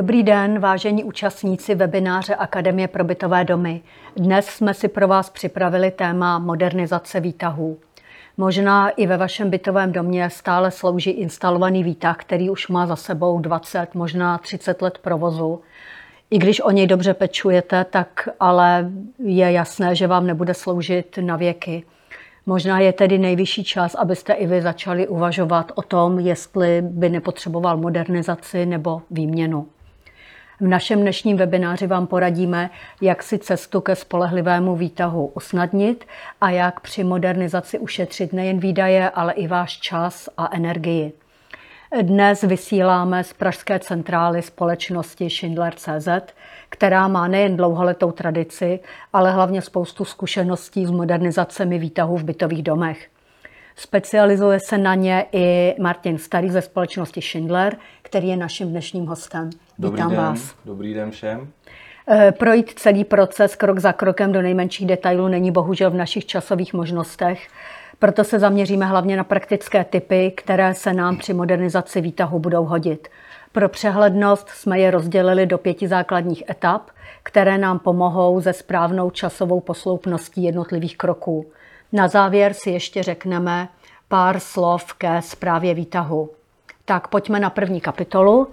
Dobrý den, vážení účastníci webináře Akademie pro bytové domy. Dnes jsme si pro vás připravili téma modernizace výtahů. Možná i ve vašem bytovém domě stále slouží instalovaný výtah, který už má za sebou 20, možná 30 let provozu. I když o něj dobře pečujete, tak ale je jasné, že vám nebude sloužit na věky. Možná je tedy nejvyšší čas, abyste i vy začali uvažovat o tom, jestli by nepotřeboval modernizaci nebo výměnu. V našem dnešním webináři vám poradíme, jak si cestu ke spolehlivému výtahu usnadnit a jak při modernizaci ušetřit nejen výdaje, ale i váš čas a energii. Dnes vysíláme z Pražské centrály společnosti Schindler.cz, která má nejen dlouholetou tradici, ale hlavně spoustu zkušeností s modernizacemi výtahů v bytových domech. Specializuje se na ně i Martin Starý ze společnosti Schindler, který je naším dnešním hostem. Dobrý Vítám den, vás. Dobrý den všem. Eh, Projít celý proces krok za krokem do nejmenších detailů není bohužel v našich časových možnostech. Proto se zaměříme hlavně na praktické typy, které se nám při modernizaci výtahu budou hodit. Pro přehlednost jsme je rozdělili do pěti základních etap, které nám pomohou ze správnou časovou posloupností jednotlivých kroků. Na závěr si ještě řekneme pár slov ke zprávě výtahu. Tak pojďme na první kapitolu.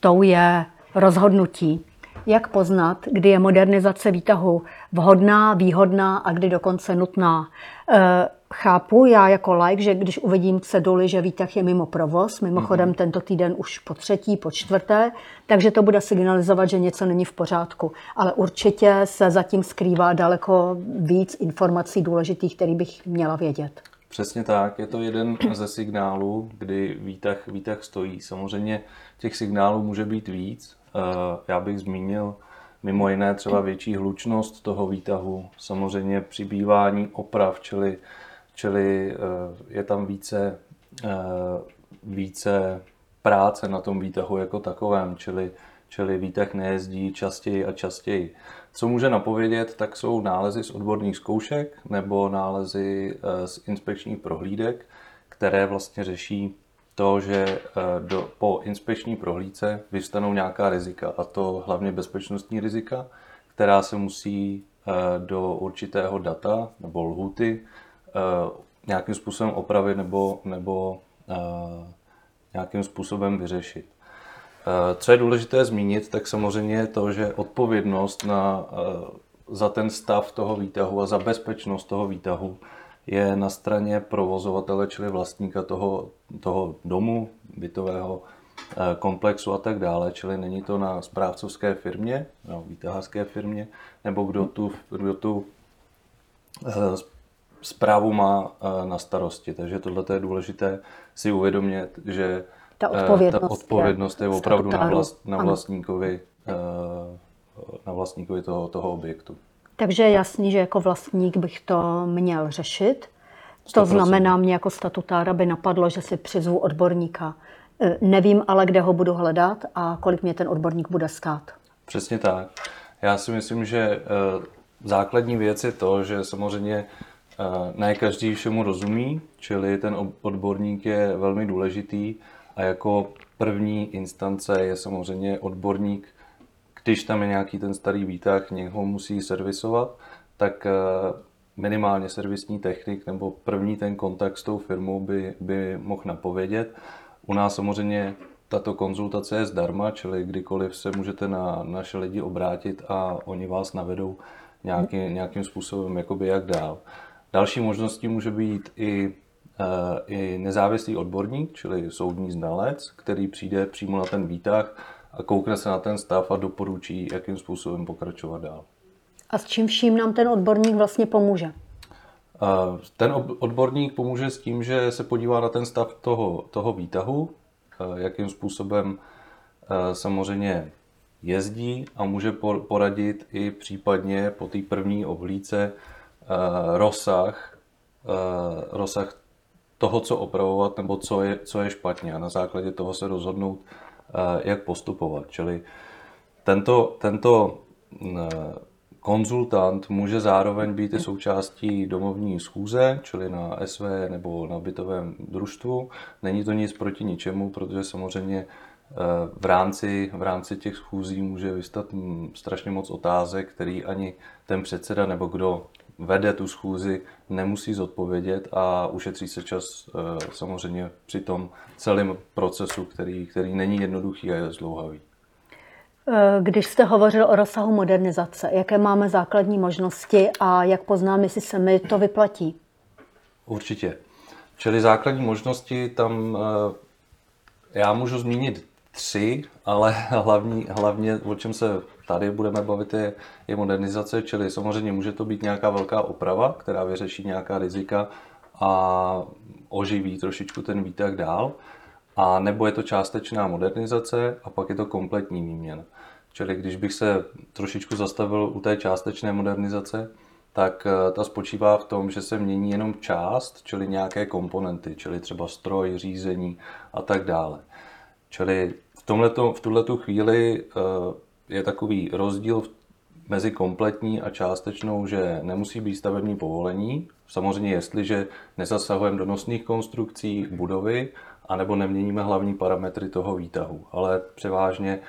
Tou je rozhodnutí. Jak poznat, kdy je modernizace výtahu vhodná, výhodná a kdy dokonce nutná? E, chápu já jako like, že když uvidím ceduly, že výtah je mimo provoz, mimochodem mm-hmm. tento týden už po třetí, po čtvrté, takže to bude signalizovat, že něco není v pořádku. Ale určitě se zatím skrývá daleko víc informací důležitých, které bych měla vědět. Přesně tak, je to jeden ze signálů, kdy výtah, výtah stojí. Samozřejmě těch signálů může být víc. Eh, já bych zmínil mimo jiné třeba větší hlučnost toho výtahu, samozřejmě přibývání oprav, čili, čili eh, je tam více, eh, více práce na tom výtahu jako takovém, čili, čili výtah nejezdí častěji a častěji. Co může napovědět, tak jsou nálezy z odborných zkoušek nebo nálezy z inspekčních prohlídek, které vlastně řeší to, že eh, do, po inspekční prohlídce vyvstanou nějaká rizika, a to hlavně bezpečnostní rizika, která se musí eh, do určitého data nebo lhuty eh, nějakým způsobem opravit nebo, nebo nějakým způsobem vyřešit. Co je důležité zmínit, tak samozřejmě je to, že odpovědnost na, za ten stav toho výtahu a za bezpečnost toho výtahu je na straně provozovatele, čili vlastníka toho, toho domu, bytového eh, komplexu a tak dále, čili není to na správcovské firmě, no, výtahářské firmě, nebo kdo tu, kdo tu zprávu eh, má eh, na starosti. Takže tohle je důležité si uvědomit, že ta odpovědnost, ta odpovědnost je, je opravdu na, vlast, na vlastníkovi, na vlastníkovi toho, toho objektu. Takže je jasný, že jako vlastník bych to měl řešit. To 100%. znamená, mě jako statutára by napadlo, že si přizvu odborníka. Nevím ale, kde ho budu hledat a kolik mě ten odborník bude stát. Přesně tak. Já si myslím, že základní věc je to, že samozřejmě ne každý všemu rozumí, čili ten odborník je velmi důležitý a jako první instance je samozřejmě odborník když tam je nějaký ten starý výtah, někoho musí servisovat, tak eh, minimálně servisní technik nebo první ten kontakt s tou firmou by, by mohl napovědět. U nás samozřejmě tato konzultace je zdarma, čili kdykoliv se můžete na naše lidi obrátit a oni vás navedou nějaký, nějakým způsobem, jakoby jak dál. Další možností může být i, e, i nezávislý odborník, čili soudní znalec, který přijde přímo na ten výtah, a koukne se na ten stav a doporučí, jakým způsobem pokračovat dál. A s čím vším nám ten odborník vlastně pomůže? Ten odborník pomůže s tím, že se podívá na ten stav toho, toho výtahu, jakým způsobem samozřejmě jezdí a může poradit i případně po té první oblíce rozsah, rozsah toho, co opravovat nebo co je, co je špatně a na základě toho se rozhodnout, Eh, jak postupovat. Čili tento, tento eh, konzultant může zároveň být i součástí domovní schůze, čili na SV nebo na bytovém družstvu. Není to nic proti ničemu, protože samozřejmě v rámci, v rámci těch schůzí může vystat strašně moc otázek, který ani ten předseda nebo kdo vede tu schůzi, nemusí zodpovědět a ušetří se čas samozřejmě při tom celém procesu, který, který není jednoduchý a je zdlouhavý. Když jste hovořil o rozsahu modernizace, jaké máme základní možnosti a jak poznám, jestli se mi to vyplatí? Určitě. Čili základní možnosti tam eh, já můžu zmínit tři, ale hlavní, hlavně o čem se tady budeme bavit je, je modernizace, čili samozřejmě může to být nějaká velká oprava, která vyřeší nějaká rizika a oživí trošičku ten výtah dál. A nebo je to částečná modernizace a pak je to kompletní výměna. Čili když bych se trošičku zastavil u té částečné modernizace, tak eh, ta spočívá v tom, že se mění jenom část, čili nějaké komponenty, čili třeba stroj, řízení a tak dále. Čili v, tomhleto, v tuto chvíli eh, je takový rozdíl mezi kompletní a částečnou, že nemusí být stavební povolení. Samozřejmě, jestliže nezasahujeme do nosných konstrukcí budovy, anebo neměníme hlavní parametry toho výtahu. Ale převážně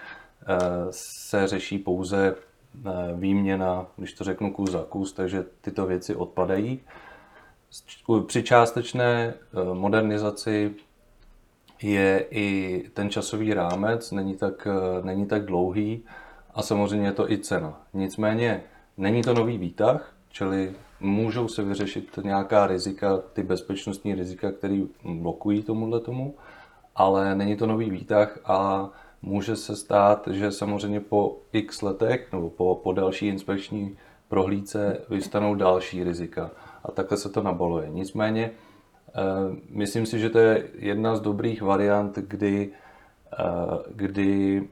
eh, se řeší pouze eh, výměna, když to řeknu kus za kus, takže tyto věci odpadají. Při částečné eh, modernizaci je i ten časový rámec, není tak, není tak dlouhý a samozřejmě je to i cena. Nicméně není to nový výtah, čili můžou se vyřešit nějaká rizika, ty bezpečnostní rizika, které blokují tomuhle tomu, ale není to nový výtah a může se stát, že samozřejmě po x letech nebo po, po další inspekční prohlídce vystanou další rizika a takhle se to nabaluje. Nicméně eh, myslím si, že to je jedna z dobrých variant, kdy, eh, kdy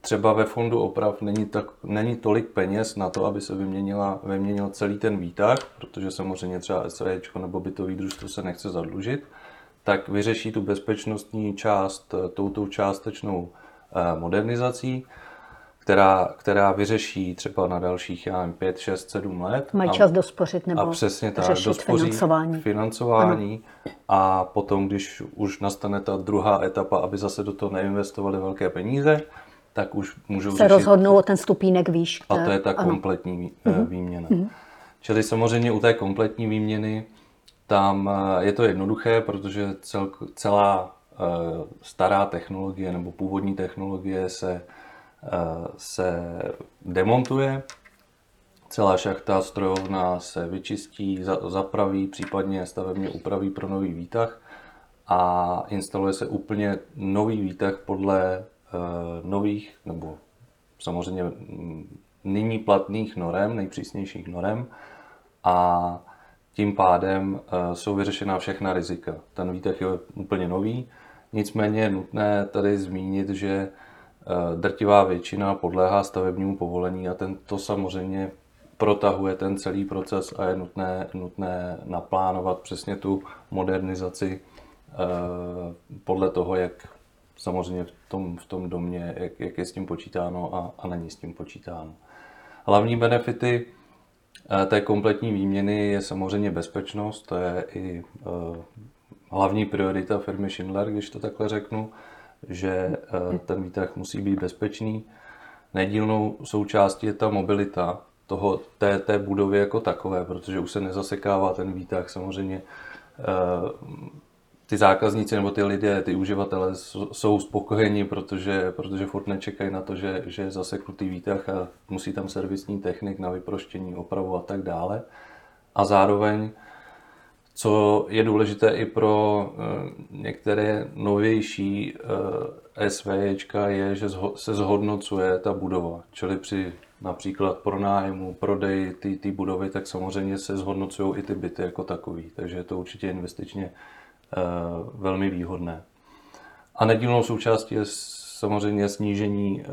třeba ve fondu oprav není, tak, není tolik peněz na to, aby se vyměnila, vyměnil celý ten výtah, protože samozřejmě třeba SVČ nebo bytový družstvo se nechce zadlužit, tak vyřeší tu bezpečnostní část eh, touto částečnou eh, modernizací, která, která vyřeší třeba na dalších, já nevím, 5, 6, 7 let. Mají čas dospořit nebo a přesně tak, dospoří financování. financování a potom, když už nastane ta druhá etapa, aby zase do toho neinvestovali velké peníze, tak už můžou se řešit, rozhodnou o ten stupínek výš. A to je ta ano. kompletní mm-hmm. výměna. Mm-hmm. Čili samozřejmě u té kompletní výměny tam eh, je to jednoduché, protože cel, celá uh, stará technologie nebo původní technologie se, se demontuje, celá šachta strojovna se vyčistí, za, zapraví, případně stavebně upraví pro nový výtah a instaluje se úplně nový výtah podle Eh, nových, nebo samozřejmě mm, nyní platných norem, nejpřísnějších norem a tím pádem eh, jsou vyřešená všechna rizika. Ten výtah je úplně nový, nicméně je nutné tady zmínit, že eh, drtivá většina podléhá stavebnímu povolení a ten to samozřejmě protahuje ten celý proces a je nutné, nutné naplánovat přesně tu modernizaci podle toho, jak samozřejmě v tom, v tom domě, jak, jak je s tím počítáno a, a není s tím počítáno. Hlavní benefity eh, té kompletní výměny je samozřejmě bezpečnost, to je i uh, hlavní priorita firmy Schindler, když to takhle řeknu, že uh, ten výtah musí být bezpečný. Nedílnou součástí je ta mobilita toho, té, té budovy jako takové, protože už se nezasekává ten výtah. Samozřejmě ty zákazníci nebo ty lidé, ty uživatelé jsou spokojeni, protože, protože furt nečekají na to, že, že je zaseknutý výtah a musí tam servisní technik na vyproštění, opravu a tak dále. A zároveň, co je důležité i pro eh, některé novější eh, SVčka, je, že se zhodnocuje ta budova. Čili při například pronájmu, prodeji té budovy, tak samozřejmě se zhodnocují i ty byty jako takový. Takže je to určitě investičně velmi výhodné. A nedílnou součástí je samozřejmě snížení eh,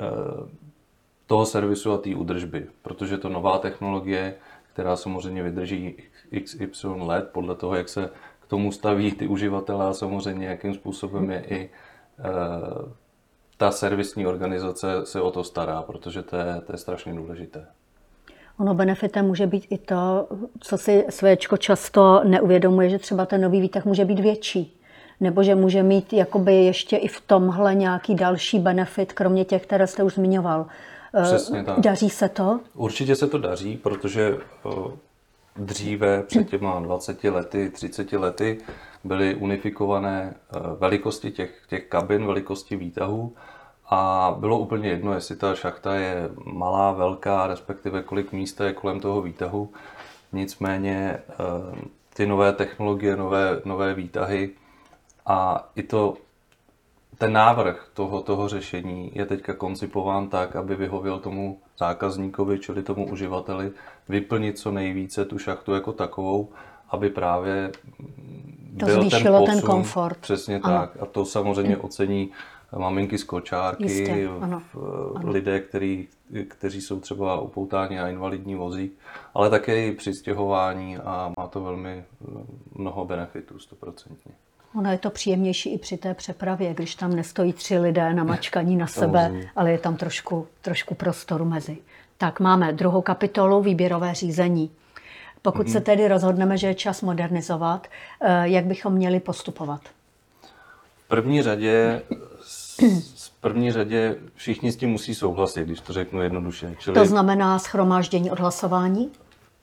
toho servisu a té údržby, protože to nová technologie, která samozřejmě vydrží XY let podle toho, jak se k tomu staví ty uživatelé a samozřejmě jakým způsobem je i eh, ta servisní organizace se o to stará, protože to je, to je strašně důležité. Ono benefitem může být i to, co si svéčko často neuvědomuje, že třeba ten nový výtah může být větší. nebo že může mít jakoby ještě i v tomhle nějaký další benefit, kromě těch, které jste už zmiňoval. Eh, Přesně tak. Daří se to? Určitě se to daří, protože eh, dříve, před těma 20 lety, 30 lety, byly unifikované eh, velikosti těch, těch kabin, velikosti výtahů a bylo úplně jedno, jestli ta šachta je malá, velká, respektive kolik místa je kolem toho výtahu. Nicméně ty nové technologie, nové, nové výtahy a i to, ten návrh toho, toho řešení je teďka koncipován tak, aby vyhověl tomu zákazníkovi, čili tomu uživateli, vyplnit co nejvíce tu šachtu jako takovou, aby právě to byl zvýšilo ten, posun, ten komfort. Přesně ano. tak. A to samozřejmě ocení maminky z kočárky, Jistě, ano, ano. lidé, který, kteří jsou třeba upoutáni na invalidní vozík, ale také i při stěhování a má to velmi mnoho benefitů, stoprocentně. Ono je to příjemnější i při té přepravě, když tam nestojí tři lidé na mačkaní na sebe, ale je tam trošku, trošku prostoru mezi. Tak máme druhou kapitolu, výběrové řízení. Pokud mm-hmm. se tedy rozhodneme, že je čas modernizovat, eh, jak bychom měli postupovat? V první řadě v první řadě všichni s tím musí souhlasit, když to řeknu jednoduše. Čili to znamená schromáždění odhlasování?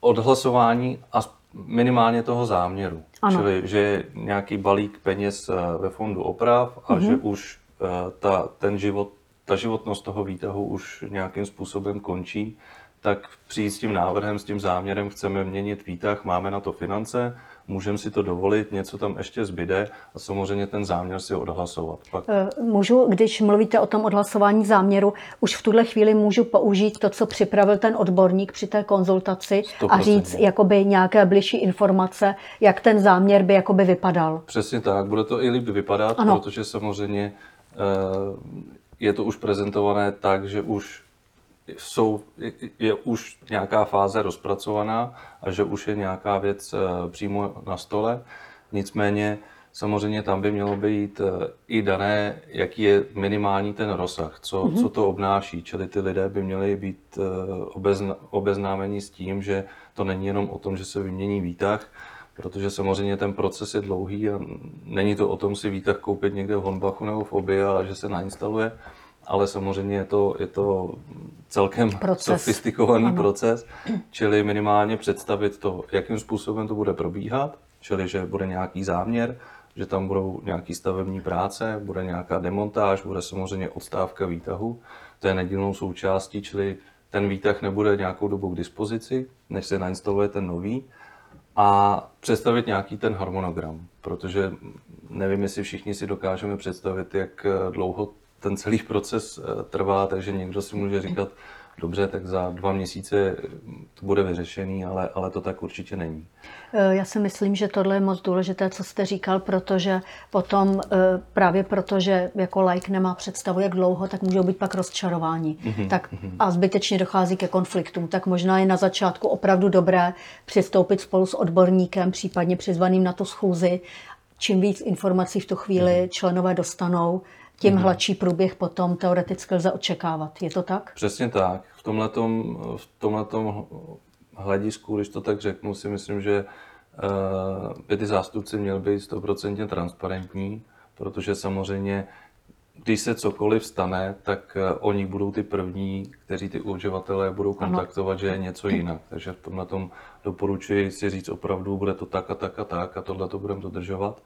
Odhlasování a minimálně toho záměru. Ano. Čili, že je nějaký balík peněz eh, ve fondu oprav a mm-hmm. že už eh, ta, ten život, ta životnost toho výtahu už nějakým způsobem končí, tak přijít s tím návrhem, s tím záměrem, chceme měnit výtah, máme na to finance, můžeme si to dovolit, něco tam ještě zbyde a samozřejmě ten záměr si odhlasovat. Pak... Eh, můžu, když mluvíte o tom odhlasování záměru, už v tuhle chvíli můžu použít to, co připravil ten odborník při té konzultaci 100%. a říct jakoby nějaké bližší informace, jak ten záměr by jakoby vypadal. Přesně tak, bude to i líp vypadat, ano. protože samozřejmě eh, je to už prezentované tak, že už jsou, je už nějaká fáze rozpracovaná a že už je nějaká věc eh, přímo na stole. Nicméně samozřejmě tam by mělo být eh, i dané, jaký je minimální ten rozsah, co, mm-hmm. co to obnáší. Čili ty lidé by měli být eh, obezna, obeznámeni s tím, že to není jenom o tom, že se vymění výtah, protože samozřejmě ten proces je dlouhý a není to o tom si výtah koupit někde v Honbachu nebo v Obi a že se nainstaluje, ale samozřejmě je to, je to celkem proces. sofistikovaný ano. proces, čili minimálně představit to, jakým způsobem to bude probíhat, čili že bude nějaký záměr, že tam budou nějaké stavební práce, bude nějaká demontáž, bude samozřejmě odstávka výtahu, to je nedílnou součástí, čili ten výtah nebude nějakou dobu k dispozici, než se nainstaluje ten nový, a představit nějaký ten harmonogram, protože nevím, jestli všichni si dokážeme představit, jak dlouho ten celý proces eh, trvá, takže někdo si může říkat, dobře, tak za dva měsíce to bude vyřešený, ale, ale to tak určitě není. Eh, já si myslím, že tohle je moc důležité, co jste říkal, protože potom eh, právě protože jako like nemá představu, jak dlouho, tak můžou být pak rozčarováni. Mm-hmm. Tak mhm. a zbytečně dochází ke konfliktům. Tak možná je na začátku opravdu dobré přistoupit spolu s odborníkem, případně přizvaným na tu schůzi. Čím víc informací v tu chvíli mm-hmm. členové dostanou, tím mm-hmm. hladší průběh potom teoreticky lze očekávat. Je to tak? Přesně tak. V tomhletom, v tomhletom hledisku, když to tak řeknu, si myslím, že uh, by ty zástupci měli být stoprocentně transparentní, protože samozřejmě, když se cokoliv stane, tak uh, oni budou ty první, kteří ty uživatelé budou kontaktovat, ano. že je něco jinak. Takže v tomhle tom doporučuji si říct opravdu, bude to tak a tak a tak a tohle to budeme dodržovat.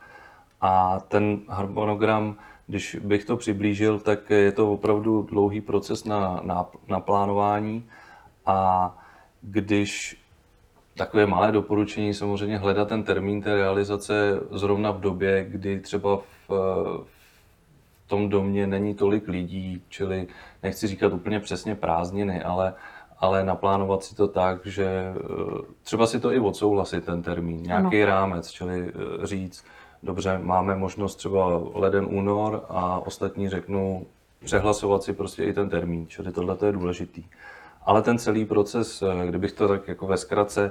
A ten harmonogram když bych to přiblížil, tak je to opravdu dlouhý proces na, na, na plánování a když takové malé doporučení samozřejmě hledat ten termín té realizace zrovna v době, kdy třeba v, v tom domě není tolik lidí, čili nechci říkat úplně přesně prázdniny, ale, ale naplánovat si to tak, že třeba si to i odsouhlasit ten termín, nějaký ano. rámec, čili říct, dobře, máme možnost třeba leden, únor a ostatní řeknou přehlasovat si prostě i ten termín, čili tohle je důležitý. Ale ten celý proces, eh, kdybych to tak jako ve zkratce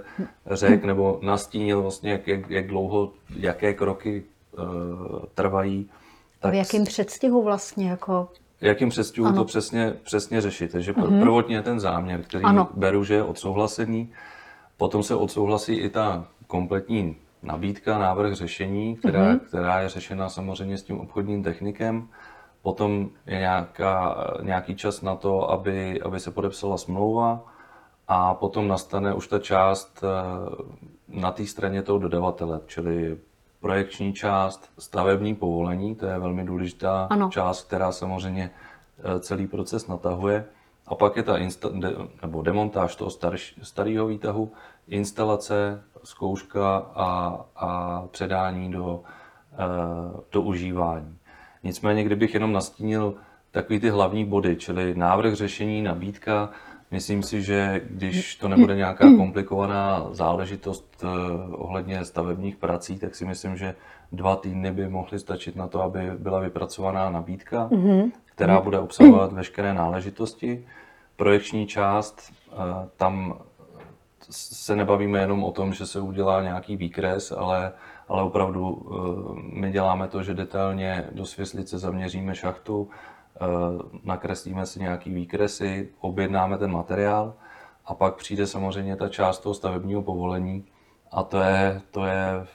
řekl nebo nastínil vlastně, jak, jak, jak dlouho, jaké kroky uh, trvají. Tak v jakém předstihu vlastně jako Jakým předstihu to přesně, přesně řešit. Takže uh-huh. prvotně je ten záměr, který ano. beru, že je odsouhlasený. Potom se odsouhlasí i ta kompletní nabídka, návrh řešení, která, mm-hmm. která je řešena samozřejmě s tím obchodním technikem. Potom je nějaká, nějaký čas na to, aby, aby se podepsala smlouva a potom nastane už ta část eh, na té straně toho dodavatele, čili projekční část, stavební povolení, to je velmi důležitá ano. část, která samozřejmě eh, celý proces natahuje. A pak je ta insta- de, nebo demontáž toho starš, starého výtahu, instalace, zkouška a, a předání do, eh, do užívání. Nicméně, kdybych jenom nastínil takový ty hlavní body, čili návrh řešení, nabídka, myslím si, že když to nebude nějaká komplikovaná záležitost eh, ohledně stavebních prací, tak si myslím, že dva týdny by mohly stačit na to, aby byla vypracovaná nabídka, mm-hmm. která bude obsahovat veškeré náležitosti. Projekční část, eh, tam se nebavíme jenom o tom, že se udělá nějaký výkres, ale, ale opravdu eh, my děláme to, že detailně do svěslice zaměříme šachtu, eh, nakreslíme si nějaký výkresy, objednáme ten materiál a pak přijde samozřejmě ta část toho stavebního povolení a to je, to je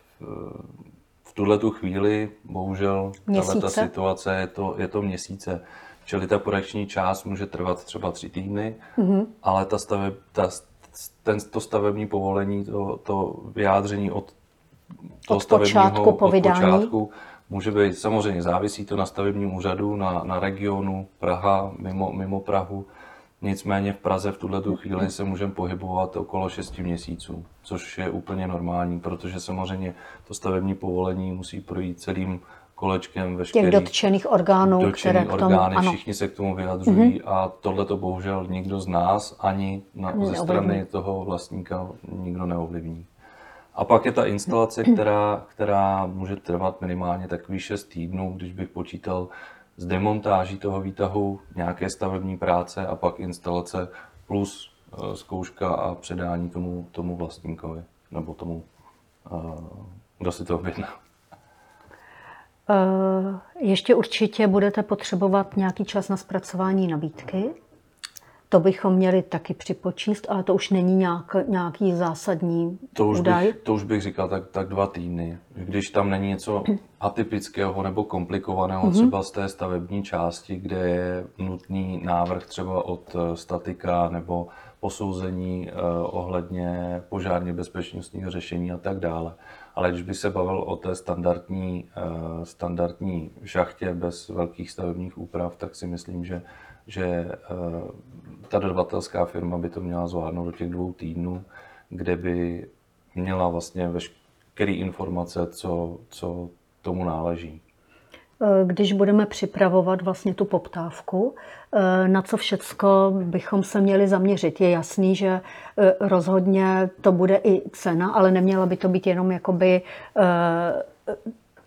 v tuhle tu chvíli, bohužel, ta situace je to, je to měsíce. Čili ta projekční část může trvat třeba tři týdny, mm-hmm. ale ta, staveb, ta, ten, to stavební povolení, to, to vyjádření od toho od počátku po vydání. Od počátku může být, samozřejmě závisí to na stavebním úřadu, na, na regionu, Praha, mimo, mimo Prahu. Nicméně v Praze v tuhle chvíli se můžeme pohybovat okolo 6 měsíců, což je úplně normální, protože samozřejmě to stavební povolení musí projít celým kolečkem veškerých těch dotčených orgánů, dotčený které k tomu, orgány, ano. všichni se k tomu vyjadřují mm-hmm. a tohle to bohužel nikdo z nás ani na, ze strany toho vlastníka nikdo neovlivní. A pak je ta instalace, která, která může trvat minimálně takový 6 týdnů, když bych počítal s demontáží toho výtahu, nějaké stavební práce a pak instalace plus uh, zkouška a předání tomu, tomu vlastníkovi nebo tomu, uh, kdo si to objedná. Eh, ještě určitě budete potřebovat nějaký čas na zpracování nabídky. To bychom měli taky připočíst, ale to už není nějak, nějaký zásadní to už údaj. Bych, to už bych říkal tak, tak dva týdny. Když tam není něco atypického nebo komplikovaného, mm-hmm. třeba z té stavební části, kde je nutný návrh třeba od eh, statika nebo posouzení eh, ohledně požárně bezpečnostního řešení a tak dále. Ale když by se bavil o té standardní, eh, standardní šachtě bez velkých stavebních úprav, tak si myslím, že, že eh, ta dodavatelská firma by to měla zvládnout do těch dvou týdnů, kde by měla vlastně veškeré informace, co, co tomu náleží. Eh, když budeme připravovat vlastně tu poptávku, eh, na co všecko bychom se měli zaměřit. Je jasný, že eh, rozhodně to bude i cena, ale neměla by to být jenom jakoby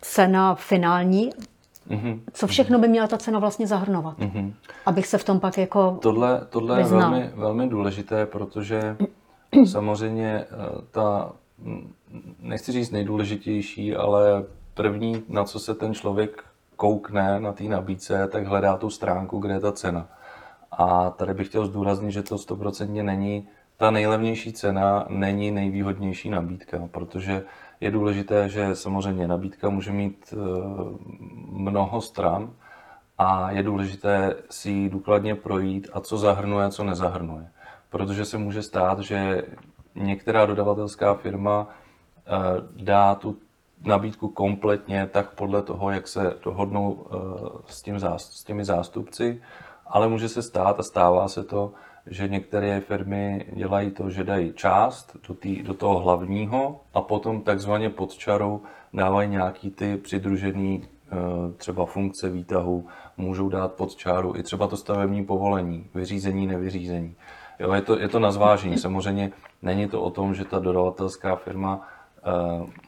cena finální. Mm-hmm. Co všechno by měla ta cena vlastně zahrnovat? Mm-hmm. Abych se v tom pak jako Tohle, tohle je velmi, velmi důležité, protože samozřejmě ta, nechci říct nejdůležitější, ale první, na co se ten člověk koukne na té nabídce, tak hledá tu stránku, kde je ta cena. A tady bych chtěl zdůraznit, že to stoprocentně není ta nejlevnější cena, není nejvýhodnější nabídka, protože je důležité, že samozřejmě nabídka může mít eh, mnoho stran a je důležité si ji důkladně projít a co zahrnuje a co nezahrnuje. Protože se může stát, že některá dodavatelská firma eh, dá tu nabídku kompletně tak podle toho, jak se dohodnou eh, s, tím, s těmi zástupci, ale může se stát a stává se to, že některé firmy dělají to, že dají část do, tý, do toho hlavního a potom takzvaně pod čarou dávají nějaký ty přidružený eh, třeba funkce výtahu, můžou dát pod čáru i třeba to stavební povolení, vyřízení, nevyřízení. Jo, je, to, je to na zvážení. Samozřejmě není to o tom, že ta dodavatelská firma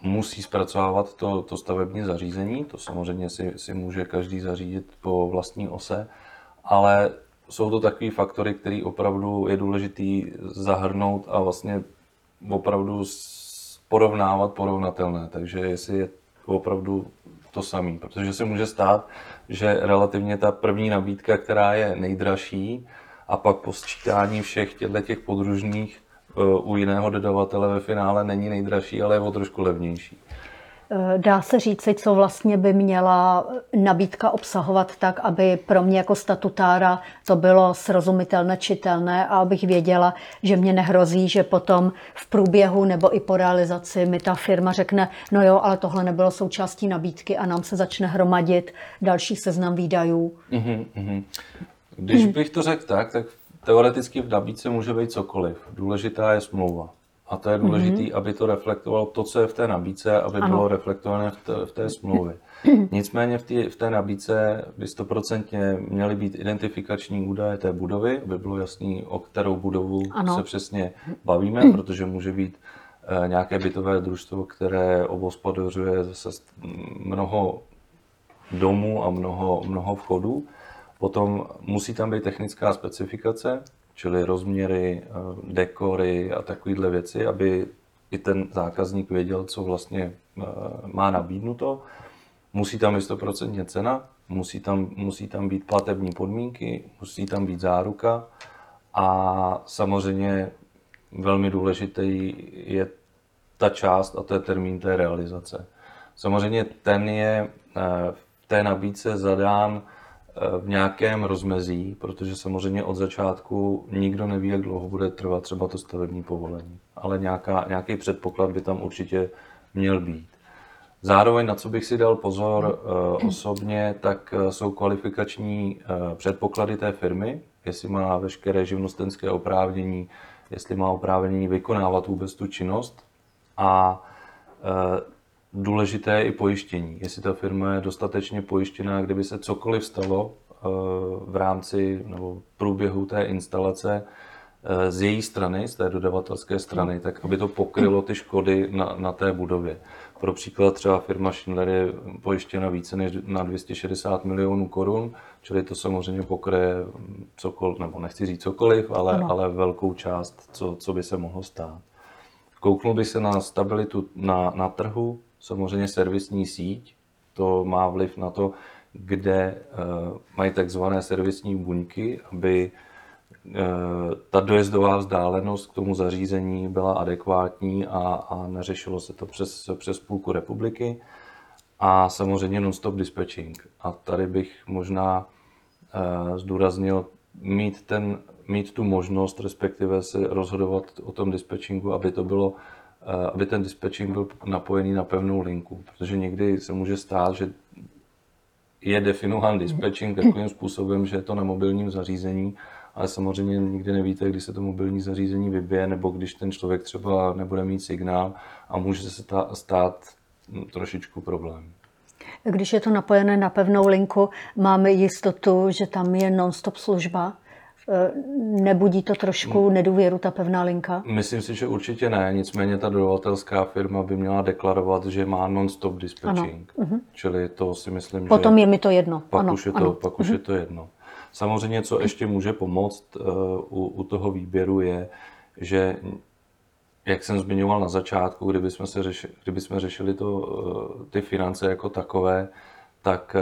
musí zpracovávat to, to stavební zařízení, to samozřejmě si, si může každý zařídit po vlastní ose, ale jsou to takové faktory, které opravdu je důležitý zahrnout a vlastně opravdu porovnávat porovnatelné. Takže jestli je opravdu to samý, protože se může stát, že relativně ta první nabídka, která je nejdražší, a pak po sčítání všech těchto těch podružných u jiného dodavatele ve finále není nejdražší, ale je o trošku levnější. Eh, dá se říci, co vlastně by měla nabídka obsahovat tak, aby pro mě jako statutára to bylo srozumitelné, čitelné a abych věděla, že mě nehrozí, že potom v průběhu nebo i po realizaci mi ta firma řekne, no jo, ale tohle nebylo součástí nabídky a nám se začne hromadit další seznam výdajů. Mm-hmm. Když bych to řekl tak, tak teoreticky v nabídce může být cokoliv. Důležitá je smlouva. A to je důležité, mm-hmm. aby to reflektovalo to, co je v té nabídce, aby ano. bylo reflektované v té, v té smlouvě. Nicméně v, tý, v té nabídce by stoprocentně měly být identifikační údaje té budovy, aby bylo jasný, o kterou budovu ano. se přesně bavíme, protože může být e, nějaké bytové družstvo, které obospodařuje zase mnoho domů a mnoho, mnoho vchodů. Potom musí tam být technická specifikace, čili rozměry, eh, dekory a takovéhle věci, aby i ten zákazník věděl, co vlastně eh, má nabídnuto. Musí tam být 100% cena, musí tam, musí tam být platební podmínky, musí tam být záruka a samozřejmě velmi důležitý je ta část a to je termín té realizace. Samozřejmě ten je eh, v té nabídce zadán v nějakém rozmezí, protože samozřejmě od začátku nikdo neví, jak dlouho bude trvat třeba to stavební povolení. Ale nějaká, nějaký předpoklad by tam určitě měl být. Zároveň, na co bych si dal pozor eh, osobně, tak eh, jsou kvalifikační eh, předpoklady té firmy, jestli má veškeré živnostenské oprávnění, jestli má oprávnění vykonávat vůbec tu činnost a Důležité je i pojištění. Jestli ta firma je dostatečně pojištěná, kdyby se cokoliv stalo eh, v rámci nebo průběhu té instalace eh, z její strany, z té dodavatelské strany, tak aby to pokrylo ty škody na, na té budově. Pro příklad třeba firma Schindler je pojištěna více než na 260 milionů korun, čili to samozřejmě pokryje cokoliv, nebo nechci říct cokoliv, ale, ale velkou část, co, co by se mohlo stát. Kouknul by se na stabilitu na, na trhu, samozřejmě servisní síť, to má vliv na to, kde uh, mají takzvané servisní buňky, aby uh, ta dojezdová vzdálenost k tomu zařízení byla adekvátní a, a neřešilo se to přes, přes půlku republiky. A samozřejmě non-stop dispatching. A tady bych možná uh, zdůraznil mít, ten, mít tu možnost, respektive se rozhodovat o tom dispatchingu, aby to bylo Eh, aby ten dispatching byl napojený na pevnou linku, protože někdy se může stát, že je definován dispatching takovým způsobem, že je to na mobilním zařízení, ale samozřejmě nikdy nevíte, kdy se to mobilní zařízení vybije, nebo když ten člověk třeba nebude mít signál a může se stát trošičku problém. Když je to napojené na pevnou linku, máme jistotu, že tam je non-stop služba? Eh, nebudí to trošku hmm. nedůvěru, ta pevná linka? Myslím si, že určitě ne, nicméně ta dodavatelská firma by měla deklarovat, že má non-stop dispatching. Ano. Mhm. Čili to si myslím, Potom že... Potom je mi to jedno. Pak ano, už je to, ano. Pak už je mhm. to jedno. Samozřejmě, co ještě může pomoct uh, u, u toho výběru je, že jak jsem zmiňoval na začátku, kdyby jsme, se řešili, kdyby jsme řešili to, uh, ty finance jako takové, tak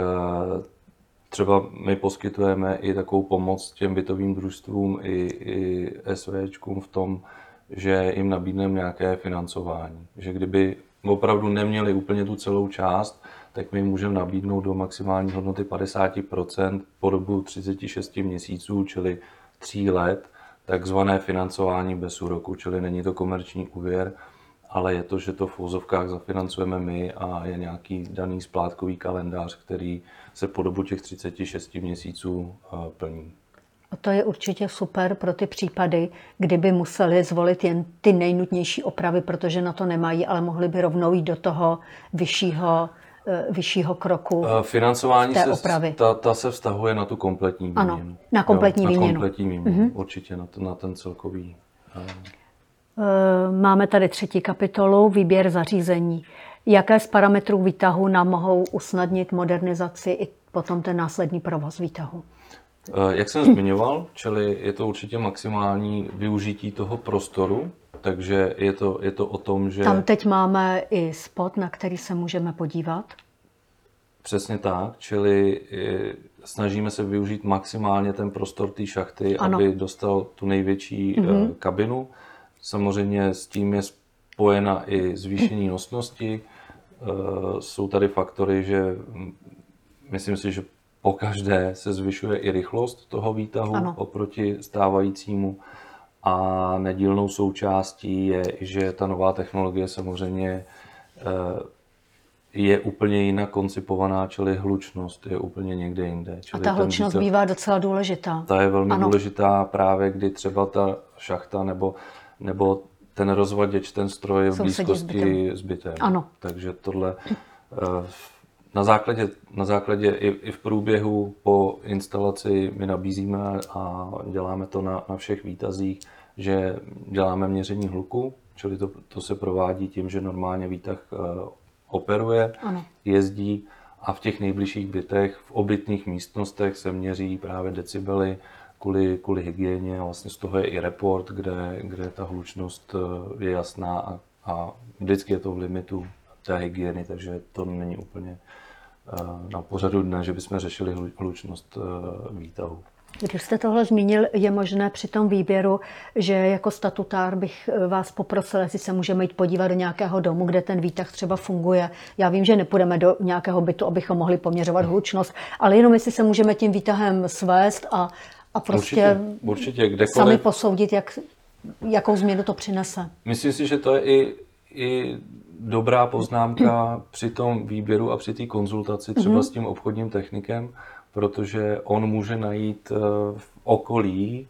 Třeba my poskytujeme i takovou pomoc těm bytovým družstvům i, i SVčkům v tom, že jim nabídneme nějaké financování. Že kdyby opravdu neměli úplně tu celou část, tak my můžeme nabídnout do maximální hodnoty 50% po dobu 36 měsíců, čili 3 let, takzvané financování bez úroku, čili není to komerční úvěr, ale je to, že to v úzovkách zafinancujeme my a je nějaký daný splátkový kalendář, který se po dobu těch 36 měsíců eh, plní. A to je určitě super pro ty případy, kdyby museli zvolit jen ty nejnutnější opravy, protože na to nemají, ale mohli by rovnou jít do toho vyššího, eh, vyššího kroku. Eh, financování té se, opravy. Ta, ta se vztahuje na tu kompletní výměnu. Ano, na kompletní jo, výměnu. Na kompletní výměnu, mm-hmm. určitě na, to, na ten celkový. Máme tady třetí kapitolu, výběr zařízení. Jaké z parametrů výtahu nám mohou usnadnit modernizaci i potom ten následný provoz výtahu? Eh, jak jsem zmiňoval, čili je to určitě maximální využití toho prostoru, takže je to, je to o tom, že... Tam teď máme i spot, na který se můžeme podívat. Přesně tak, čili eh, snažíme se využít maximálně ten prostor té šachty, ano. aby dostal tu největší mm-hmm. kabinu Samozřejmě s tím je spojena i zvýšení nosnosti. Jsou tady faktory, že myslím si, že po každé se zvyšuje i rychlost toho výtahu ano. oproti stávajícímu. A nedílnou součástí je, že ta nová technologie samozřejmě je úplně jinak koncipovaná, čili hlučnost je úplně někde jinde. Čili a ta hlučnost výtah, bývá docela důležitá. Ta je velmi ano. důležitá právě, kdy třeba ta šachta nebo, nebo ten rozvaděč, ten stroj je v blízkosti s bytem. Ano. Takže tohle eh, na základě, na základě i, i v průběhu po instalaci my nabízíme a děláme to na, na všech výtazích, že děláme měření hluku, čili to, to se provádí tím, že normálně výtah eh, operuje, ano. jezdí a v těch nejbližších bytech, v obytných místnostech se měří právě decibely kvůli, kvůli hygieně vlastně z toho je i report, kde, kde ta hlučnost eh, je jasná a, a vždycky je to v limitu té hygieny, takže to není úplně eh, na pořadu dne, že bychom řešili hlučnost eh, výtahu. Když jste tohle zmínil, je možné při tom výběru, že jako statutár bych vás poprosil, jestli se můžeme jít podívat do nějakého domu, kde ten výtah třeba funguje. Já vím, že nepůjdeme do nějakého bytu, abychom mohli poměřovat hlučnost, ale jenom jestli se můžeme tím výtahem svést a, a prostě určitě, určitě, sami posoudit, jak, jakou změnu to přinese. Myslím si, že to je i, i dobrá poznámka při tom výběru a při té konzultaci třeba mm-hmm. s tím obchodním technikem, protože on může najít eh, v okolí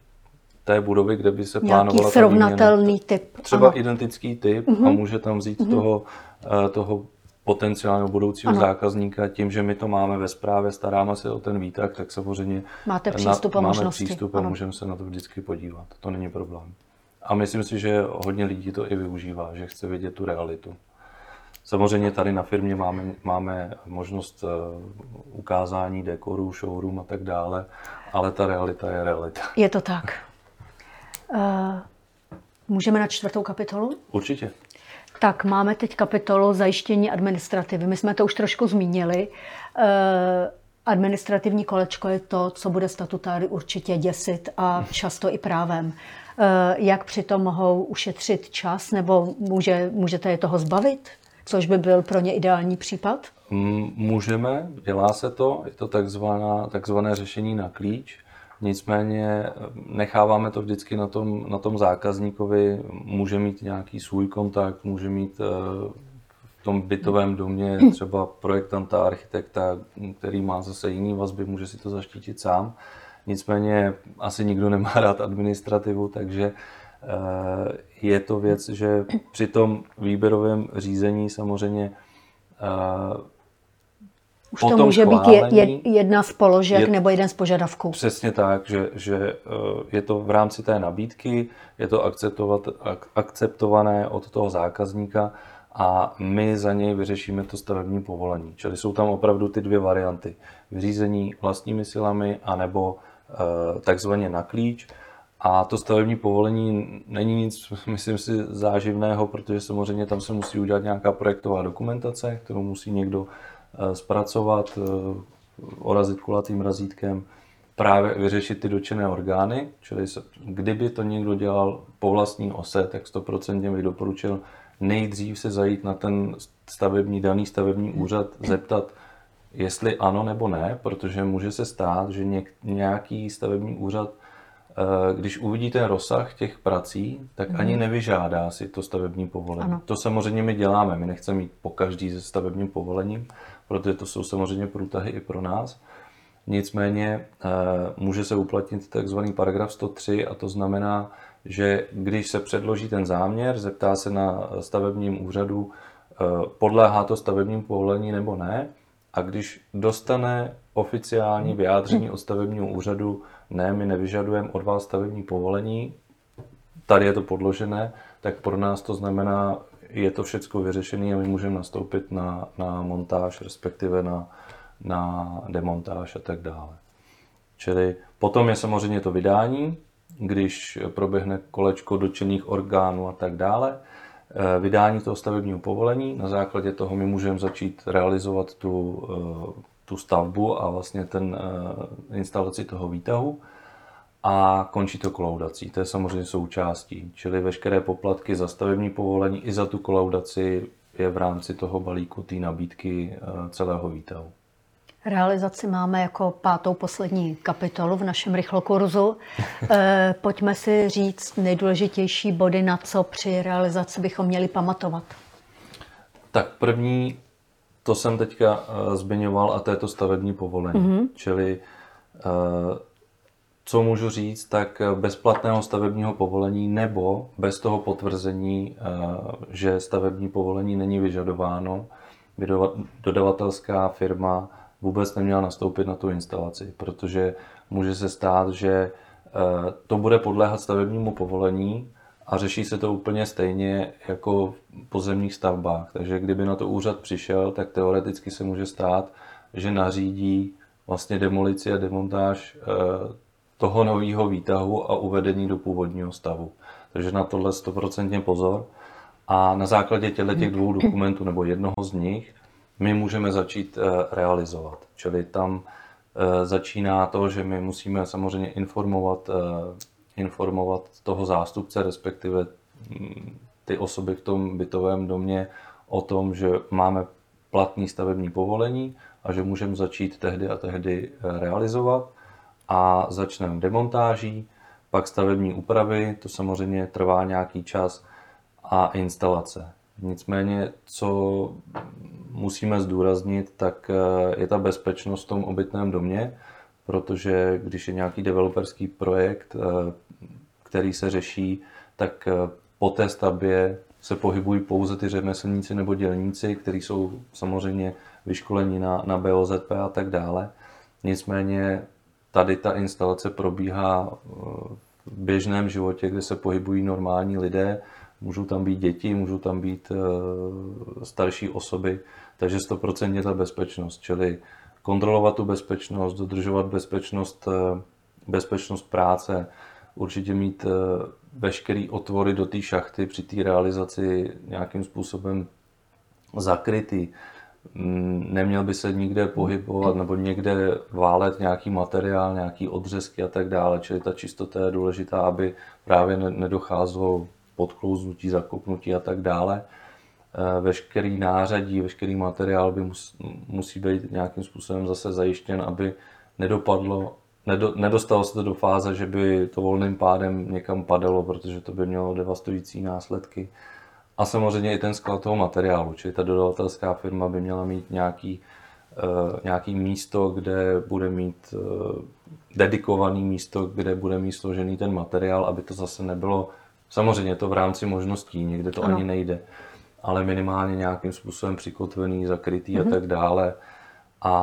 té budovy, kde by se plánovala Nějaký srovnatelný typ. Třeba ano. identický typ uh-huh. a mhm. může tam vzít uh-huh. toho, eh, toho potenciálního budoucího ano. zákazníka tím, že my to máme ve správě, staráme se o ten výtah, tak samozřejmě Máte přístup a máme možnosti. přístup a ano. můžeme se na to vždycky podívat. To není problém. A myslím si, že hodně lidí to i využívá, že chce vidět tu realitu. Samozřejmě tady na firmě máme, máme možnost uh, ukázání dekorů, showroom a tak dále, ale ta realita je realita. Je to tak. Uh, můžeme na čtvrtou kapitolu? Určitě. Tak máme teď kapitolu zajištění administrativy. My jsme to už trošku zmínili. Uh, administrativní kolečko je to, co bude statutáry určitě děsit a často i právem. Jak přitom mohou ušetřit čas, nebo může, můžete je toho zbavit? což by byl pro ně ideální případ? Můžeme, dělá se to, je to takzvané řešení na klíč. Nicméně eh, necháváme to vždycky na tom, na tom zákazníkovi, může mít nějaký svůj kontakt, může mít eh, v tom bytovém domě třeba projektanta, architekta, který má zase jiný vazby, může si to zaštítit sám. Nicméně asi nikdo nemá rád administrativu, takže Eh, je to věc, že při tom výběrovém řízení samozřejmě už to může schválení, být jedna z položek je, nebo jeden z požadavků. Přesně tak, že, že eh, je to v rámci té nabídky, je to akceptovat, akceptované od toho zákazníka a my za něj vyřešíme to stavební povolení. Čili jsou tam opravdu ty dvě varianty. Vyřízení vlastními silami anebo takzvaně na klíč. A to stavební povolení není nic, myslím si, záživného, protože samozřejmě tam se musí udělat nějaká projektová dokumentace, kterou musí někdo eh, zpracovat, eh, orazit kulatým razítkem, právě vyřešit ty dočené orgány, čili kdyby to někdo dělal po vlastní ose, tak 100% bych doporučil nejdřív se zajít na ten stavební, daný stavební úřad, zeptat, jestli ano nebo ne, protože může se stát, že nějaký stavební úřad Eh, když uvidí ten rozsah těch prací, tak ani mhm. nevyžádá si to stavební povolení. Ano. To samozřejmě my děláme, my nechceme mít po každý se stavebním povolením, protože to jsou samozřejmě průtahy i pro nás. Nicméně eh, může se uplatnit takzvaný paragraf 103 a to znamená, že když se předloží ten záměr, zeptá se na stavebním úřadu, eh, podléhá to stavebním povolení nebo ne, a když dostane oficiální vyjádření od stavebního úřadu, ne, my nevyžadujeme od vás stavební povolení, tady je to podložené, tak pro nás to znamená, je to všechno vyřešené a my můžeme nastoupit na, na montáž, respektive na, na demontáž a tak dále. Čili potom je samozřejmě to vydání, když proběhne kolečko dočených orgánů a tak dále. Eh, vydání toho stavebního povolení, na základě toho my můžeme začít realizovat tu eh, tu stavbu a vlastně ten uh, instalaci toho výtahu. A končí to kolaudací. To je samozřejmě součástí. Čili veškeré poplatky za stavební povolení i za tu kolaudaci je v rámci toho balíku té nabídky eh, celého výtahu. Realizaci máme jako pátou poslední kapitolu v našem rychlokurzu. Eh, pojďme si říct nejdůležitější body, na co při realizaci bychom měli pamatovat. Tak první, to jsem teďka eh, zmiňoval, a to je to stavební povolení. Mm-hmm. Čili co můžu říct, tak bezplatného stavebního povolení nebo bez toho potvrzení, že stavební povolení není vyžadováno, by dodavatelská firma vůbec neměla nastoupit na tu instalaci, protože může se stát, že eh, to bude podléhat stavebnímu povolení a řeší se to úplně stejně jako v pozemních stavbách. Takže kdyby na to úřad přišel, tak teoreticky se může stát, že nařídí vlastně demolici a demontáž eh, toho nového výtahu a uvedení do původního stavu. Takže na tohle 100% pozor. A na základě těchto těch dvou dokumentů nebo jednoho z nich my můžeme začít eh, realizovat. Čili tam eh, začíná to, že my musíme samozřejmě informovat, eh, informovat toho zástupce, respektive mm, ty osoby v tom bytovém domě o tom, že máme platný stavební povolení a že můžeme začít tehdy a tehdy realizovat a začneme demontáží, pak stavební úpravy, to samozřejmě trvá nějaký čas a instalace. Nicméně, co musíme zdůraznit, tak eh, je ta bezpečnost v tom obytném domě, protože když je nějaký developerský projekt, eh, který se řeší, tak eh, po té stavbě se pohybují pouze ty řemeslníci nebo dělníci, kteří jsou samozřejmě vyškoleni na, na BOZP a tak dále. Nicméně tady ta instalace probíhá v běžném životě, kde se pohybují normální lidé, můžou tam být děti, můžou tam být starší osoby, takže 100% ta bezpečnost, čili kontrolovat tu bezpečnost, dodržovat bezpečnost, eh, bezpečnost práce, určitě mít eh, veškerý otvory do té šachty při té realizaci nějakým způsobem zakrytý. Neměl by se nikde pohybovat nebo někde válet nějaký materiál, nějaký odřezky a tak dále. Čili ta čistota je důležitá, aby právě nedocházelo podklouznutí, zakopnutí a tak dále. Eh, veškerý nářadí, veškerý materiál by mus, musí být nějakým způsobem zase zajištěn, aby nedopadlo, nedo, nedostalo se to do fáze, že by to volným pádem někam padalo, protože to by mělo devastující následky. A samozřejmě i ten sklad toho materiálu, čili ta dodavatelská firma by měla mít nějaký, uh, nějaký místo, kde bude mít uh, dedikovaný místo, kde bude mít složený ten materiál, aby to zase nebylo, samozřejmě to v rámci možností, někde to ano. ani nejde, ale minimálně nějakým způsobem přikotvený, zakrytý mm-hmm. a mhm. tak dále. A,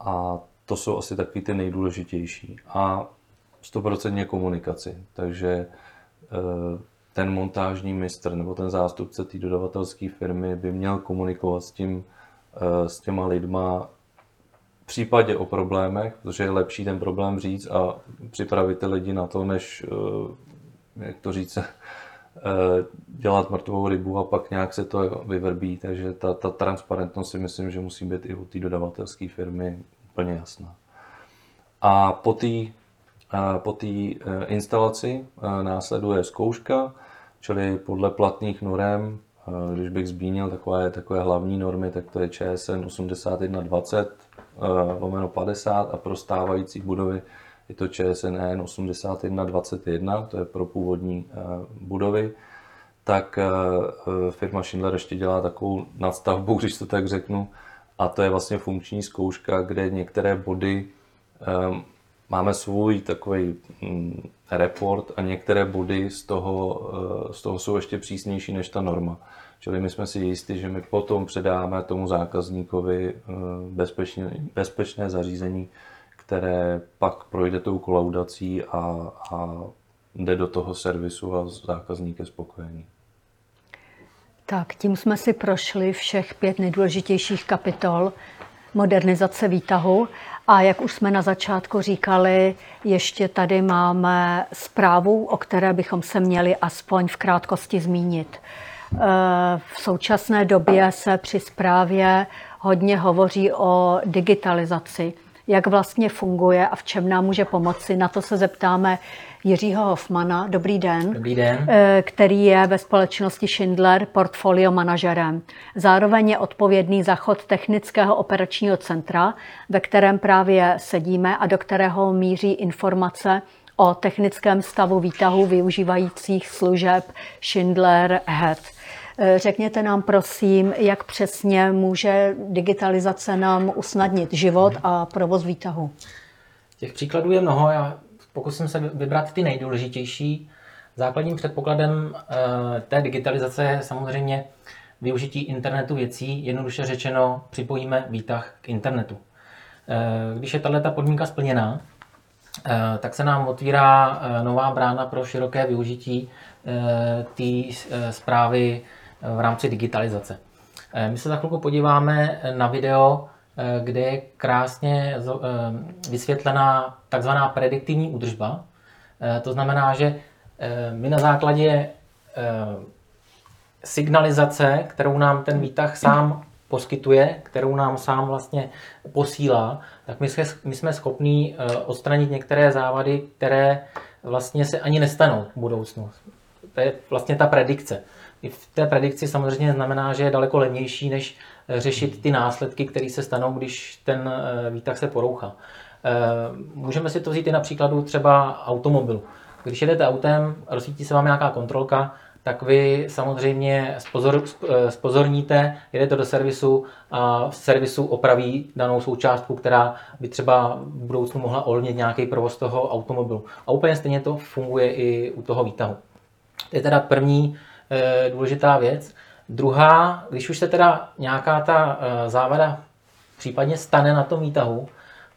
a to jsou asi taky ty nejdůležitější. A 100% komunikaci. Takže e, ten montážní mistr nebo ten zástupce té dodavatelské firmy by měl komunikovat s, tím, e, s těma lidma v případě o problémech, protože je lepší ten problém říct a připravit ty lidi na to, než, e, jak to říct, Eh, dělat mrtvou rybu a pak nějak se to vyvrbí. Takže ta, ta transparentnost si myslím, že musí být i u té dodavatelské firmy úplně jasná. A po té eh, po té eh, instalaci následuje zkouška, čili podle platných norem, když bych zmínil takové, takové hlavní normy, tak to je ČSN 8120 lomeno 50 a pro stávající budovy je to ČSN 8121, to je pro původní eh, budovy, tak eh, eh, firma Schindler ještě dělá takovou nadstavbu, když to tak řeknu, a to je vlastně funkční zkouška, kde některé body máme svůj takový mm, report a některé body z toho, z toho jsou ještě přísnější než ta norma. Čili my jsme si jistí, že my potom předáme tomu zákazníkovi bezpečně, bezpečné zařízení, které pak projde tou kolaudací a, a jde do toho servisu a zákazník je spokojený. Tak, tím jsme si prošli všech pět nejdůležitějších kapitol modernizace výtahu. A jak už jsme na začátku říkali, ještě tady máme zprávu, o které bychom se měli aspoň v krátkosti zmínit. E, v současné době se při zprávě hodně hovoří o digitalizaci jak vlastně funguje a v čem nám může pomoci. Na to se zeptáme Jiřího Hoffmana. Dobrý den. Dobrý den. Eh, který je ve společnosti Schindler portfolio manažerem. Zároveň je odpovědný za chod technického operačního centra, ve kterém právě sedíme a do kterého míří informace o technickém stavu výtahu využívajících služeb Schindler Head. Eh, řekněte nám prosím, jak přesně může digitalizace nám usnadnit život a provoz výtahu. Těch příkladů je mnoho, já pokusím se vybrat ty nejdůležitější. Základním předpokladem eh, té digitalizace je samozřejmě využití internetu věcí, jednoduše řečeno připojíme výtah k internetu. Eh, když je tato podmínka splněná, tak se nám otvírá nová brána pro široké využití té zprávy v rámci digitalizace. Eh, my se za chvilku podíváme na video, eh, kde je krásně eh, vysvětlená takzvaná prediktivní údržba. To znamená, že my na základě signalizace, kterou nám ten výtah sám poskytuje, kterou nám sám vlastně posílá, tak my jsme, my jsme schopní odstranit některé závady, které vlastně se ani nestanou v budoucnu. To je vlastně ta predikce i v té predikci samozřejmě znamená, že je daleko levnější, než eh, řešit ty následky, které se stanou, když ten eh, výtah se porouchá. Eh, můžeme si to vzít i na příkladu třeba automobilu. Když jedete autem, rozsvítí se vám nějaká kontrolka, tak vy samozřejmě spozor, spozorníte, jedete do servisu a v servisu opraví danou součástku, která by třeba v budoucnu mohla ovlivnit nějaký provoz toho automobilu. A úplně stejně to funguje i u toho výtahu. To je teda první Eh, důležitá věc. Druhá, když už se teda nějaká ta eh, závada případně stane na tom výtahu,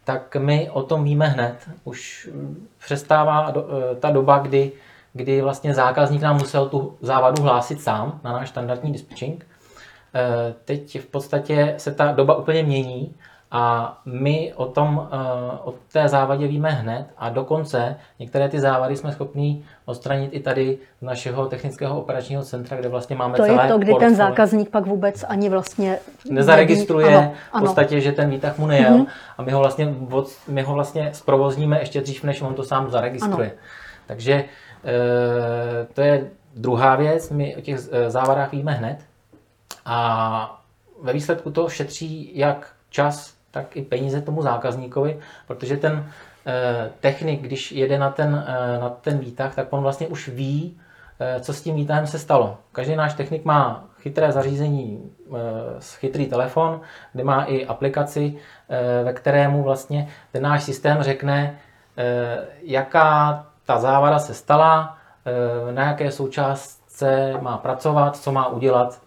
tak my o tom víme hned. Už přestává do, eh, ta doba, kdy, kdy vlastně zákazník nám musel tu závadu hlásit sám na náš standardní dispatching. Teď v podstatě se ta doba úplně mění a my o, tom, eh, o té závadě víme hned a dokonce některé ty závady jsme schopni odstranit i tady z našeho technického operačního centra, kde vlastně máme to celé je to, kdy portfolio. ten zákazník pak vůbec ani vlastně nezaregistruje ano, ano. v podstatě, že ten výtah mu nejel mm-hmm. a my ho, vlastně, my ho vlastně zprovozníme ještě dřív, než on to sám zaregistruje. Ano. Takže e, to je druhá věc, my o těch eh, závadách víme hned a ve výsledku to šetří jak čas tak i peníze tomu zákazníkovi, protože ten eh, technik, když jede na ten, eh, na ten výtah, tak on vlastně už ví, eh, co s tím výtahem se stalo. Každý náš technik má chytré zařízení, chytrý telefon, kde má i aplikaci, ve kterému vlastně ten náš systém řekne, jaká ta závada se stala, na jaké součástce má pracovat, co má udělat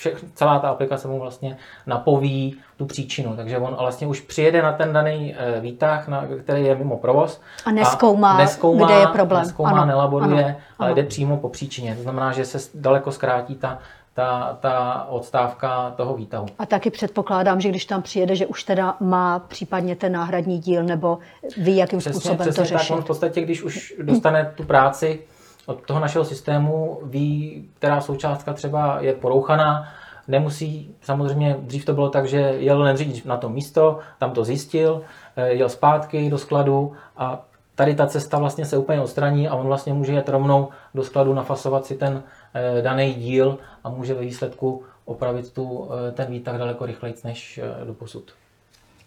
vše, celá ta aplikace mu vlastně napoví tu příčinu. Takže on vlastně už přijede na ten daný eh, výtah, na, který je mimo provoz. A neskoumá, a neskoumá kde je problém. Neskoumá, ano, nelaboruje, ano, ale ano. jde přímo po příčině. To znamená, že se daleko zkrátí ta, ta, ta odstávka toho výtahu. A taky předpokládám, že když tam přijede, že už teda má případně ten náhradní díl, nebo ví, jakým přesně, způsobem přesně to řešit. Tak on v podstatě, když už dostane tu práci, od toho našeho systému ví, která součástka třeba je porouchaná, nemusí, samozřejmě dřív to bylo tak, že jel jen na to místo, tam to zjistil, eh, jel zpátky do skladu a tady ta cesta vlastně se úplně odstraní a on vlastně může jet rovnou do skladu, nafasovat si ten eh, daný díl a může ve výsledku opravit tu, eh, ten výtah daleko rychleji než do posud.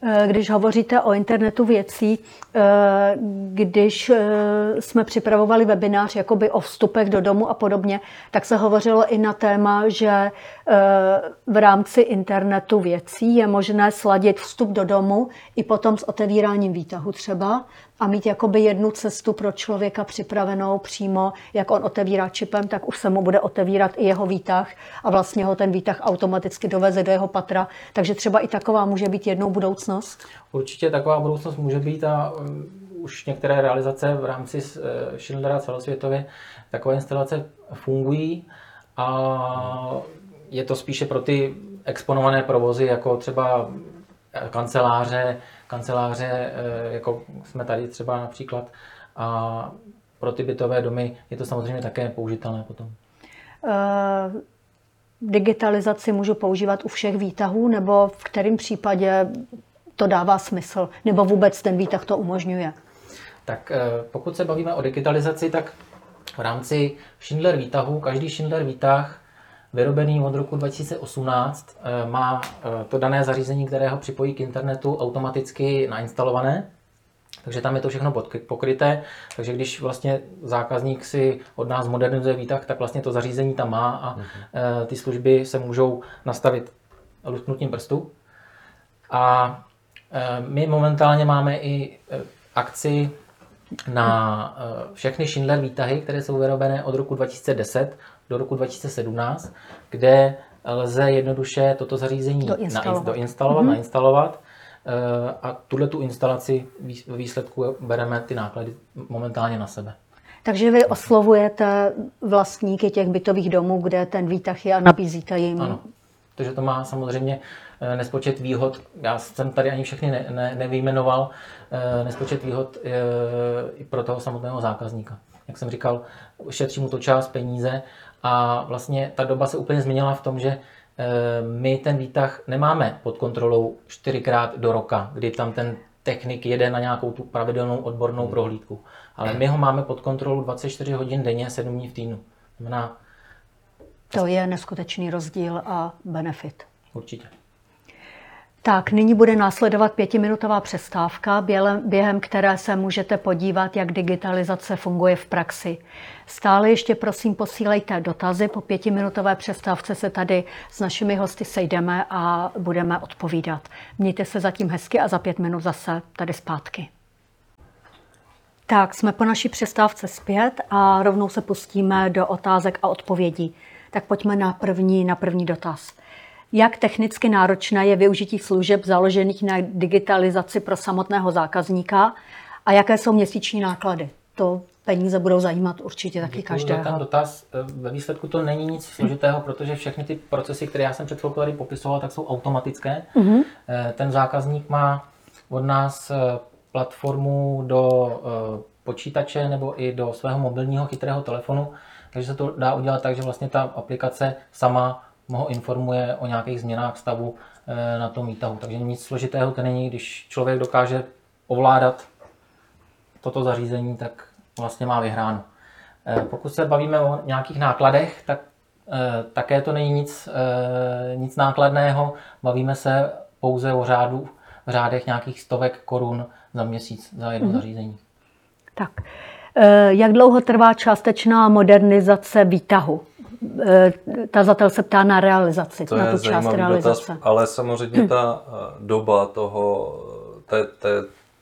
Eh, když hovoříte o internetu věcí, eh, když eh, jsme připravovali webinář jakoby o vstupech do domu a podobně, tak se hovořilo i na téma, že v rámci internetu věcí je možné sladit vstup do domu i potom s otevíráním výtahu třeba a mít jakoby jednu cestu pro člověka připravenou přímo, jak on otevírá čipem, tak už se mu bude otevírat i jeho výtah a vlastně ho ten výtah automaticky doveze do jeho patra. Takže třeba i taková může být jednou budoucnost? Určitě taková budoucnost může být a um, už některé realizace v rámci uh, Schindlera celosvětově takové instalace fungují a je to spíše pro ty exponované provozy, jako třeba kanceláře, kanceláře, eh, jako jsme tady třeba například, a pro ty bytové domy je to samozřejmě také použitelné potom. Uh, digitalizaci můžu používat u všech výtahů, nebo v kterém případě to dává smysl, nebo vůbec ten výtah to umožňuje? Tak eh, pokud se bavíme o digitalizaci, tak v rámci Schindler výtahu, každý Schindler výtah vyrobený od roku 2018 eh, má eh, to dané zařízení, které ho připojí k internetu automaticky nainstalované. Takže tam je to všechno pokryté. Takže když vlastně zákazník si od nás modernizuje výtah, tak vlastně to zařízení tam má a mm-hmm. ty služby se můžou nastavit lusknutím prstu. A my momentálně máme i akci na všechny Schindler výtahy, které jsou vyrobené od roku 2010 do roku 2017, kde lze jednoduše toto zařízení doinstalovat, doinstalovat mm-hmm. nainstalovat eh, a tuhle tu instalaci v výsledku bereme ty náklady momentálně na sebe. Takže vy oslovujete vlastníky těch bytových domů, kde ten výtah je a nabízíte jim. Ano, takže to má samozřejmě eh, nespočet výhod. Já jsem tady ani všechny ne, ne, nevyjmenoval. Eh, nespočet výhod i pro toho samotného zákazníka. Jak jsem říkal, šetří mu to čas, peníze a vlastně ta doba se úplně změnila v tom, že eh, my ten výtah nemáme pod kontrolou čtyřikrát do roka, kdy tam ten technik jede na nějakou tu pravidelnou odbornou prohlídku. Ale my ho máme pod kontrolou 24 hodin denně, 7 dní v týdnu. Znamená, to je neskutečný rozdíl a benefit. Určitě. Tak, nyní bude následovat pětiminutová přestávka, během které se můžete podívat, jak digitalizace funguje v praxi. Stále ještě prosím posílejte dotazy. Po pětiminutové přestávce se tady s našimi hosty sejdeme a budeme odpovídat. Mějte se zatím hezky a za pět minut zase tady zpátky. Tak, jsme po naší přestávce zpět a rovnou se pustíme do otázek a odpovědí. Tak pojďme na první, na první dotaz. Jak technicky náročné je využití služeb založených na digitalizaci pro samotného zákazníka a jaké jsou měsíční náklady? To peníze budou zajímat určitě taky Děkuji každého. ten dotaz. E, ve výsledku to není nic složitého, protože všechny ty procesy, které já jsem před chvilkou tady popisoval, tak jsou automatické. Mm-hmm. Ten zákazník má od nás e, platformu do počítače nebo i do svého mobilního chytrého telefonu, takže se to dá udělat tak, že vlastně ta aplikace sama ho informuje o nějakých změnách stavu eh, na tom výtahu. Takže nic složitého to není, když člověk dokáže ovládat toto zařízení, tak vlastně má vyhráno. Eh, pokud se bavíme o nějakých nákladech, tak eh, také to není nic, nic nákladného. Bavíme se pouze o řádu, v řádech nějakých stovek korun za měsíc za jedno mm-hmm. zařízení. Tak. Jak dlouho trvá částečná modernizace výtahu? Eh, tazatel se ptá na realizaci, to na tu část realizace. Dotaz, ale samozřejmě ta eh, doba toho, té, té,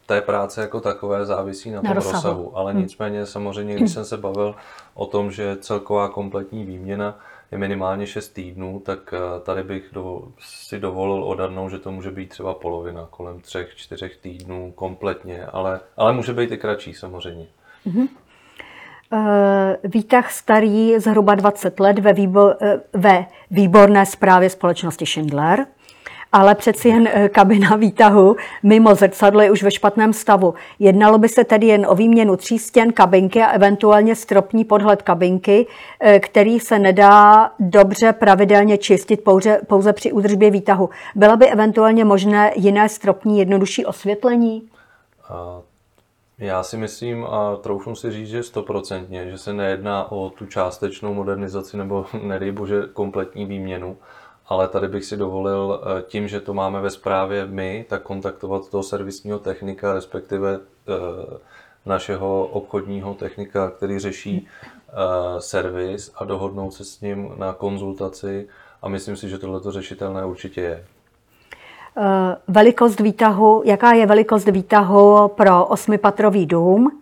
té práce jako takové závisí na, na tom rozsahu. rozsahu. Ale hmm. nicméně samozřejmě, když jsem se bavil o tom, že celková kompletní výměna je minimálně 6 týdnů, tak eh, tady bych do, si dovolil odhadnout, že to může být třeba polovina, kolem 3-4 týdnů kompletně, ale, ale může být i kratší samozřejmě. Hmm. Eh, výtah starý zhruba 20 let ve, výbo, eh, ve výborné zprávě společnosti Schindler, ale přeci jen eh, kabina výtahu mimo zrcadlo je už ve špatném stavu. Jednalo by se tedy jen o výměnu tří stěn kabinky a eventuálně stropní podhled kabinky, který se nedá dobře pravidelně čistit pouze, pouze při údržbě výtahu. Byla by eventuálně možné jiné stropní jednodušší osvětlení? Já si myslím a troufnu si říct, že stoprocentně, že se nejedná o tu částečnou modernizaci nebo nedej bože kompletní výměnu, ale tady bych si dovolil eh, tím, že to máme ve správě my, tak kontaktovat toho servisního technika, respektive eh, našeho obchodního technika, který řeší eh, servis a dohodnout se s ním na konzultaci a myslím si, že tohle řešitelné určitě je. Eh, velikost výtahu, jaká je velikost výtahu pro osmipatrový dům,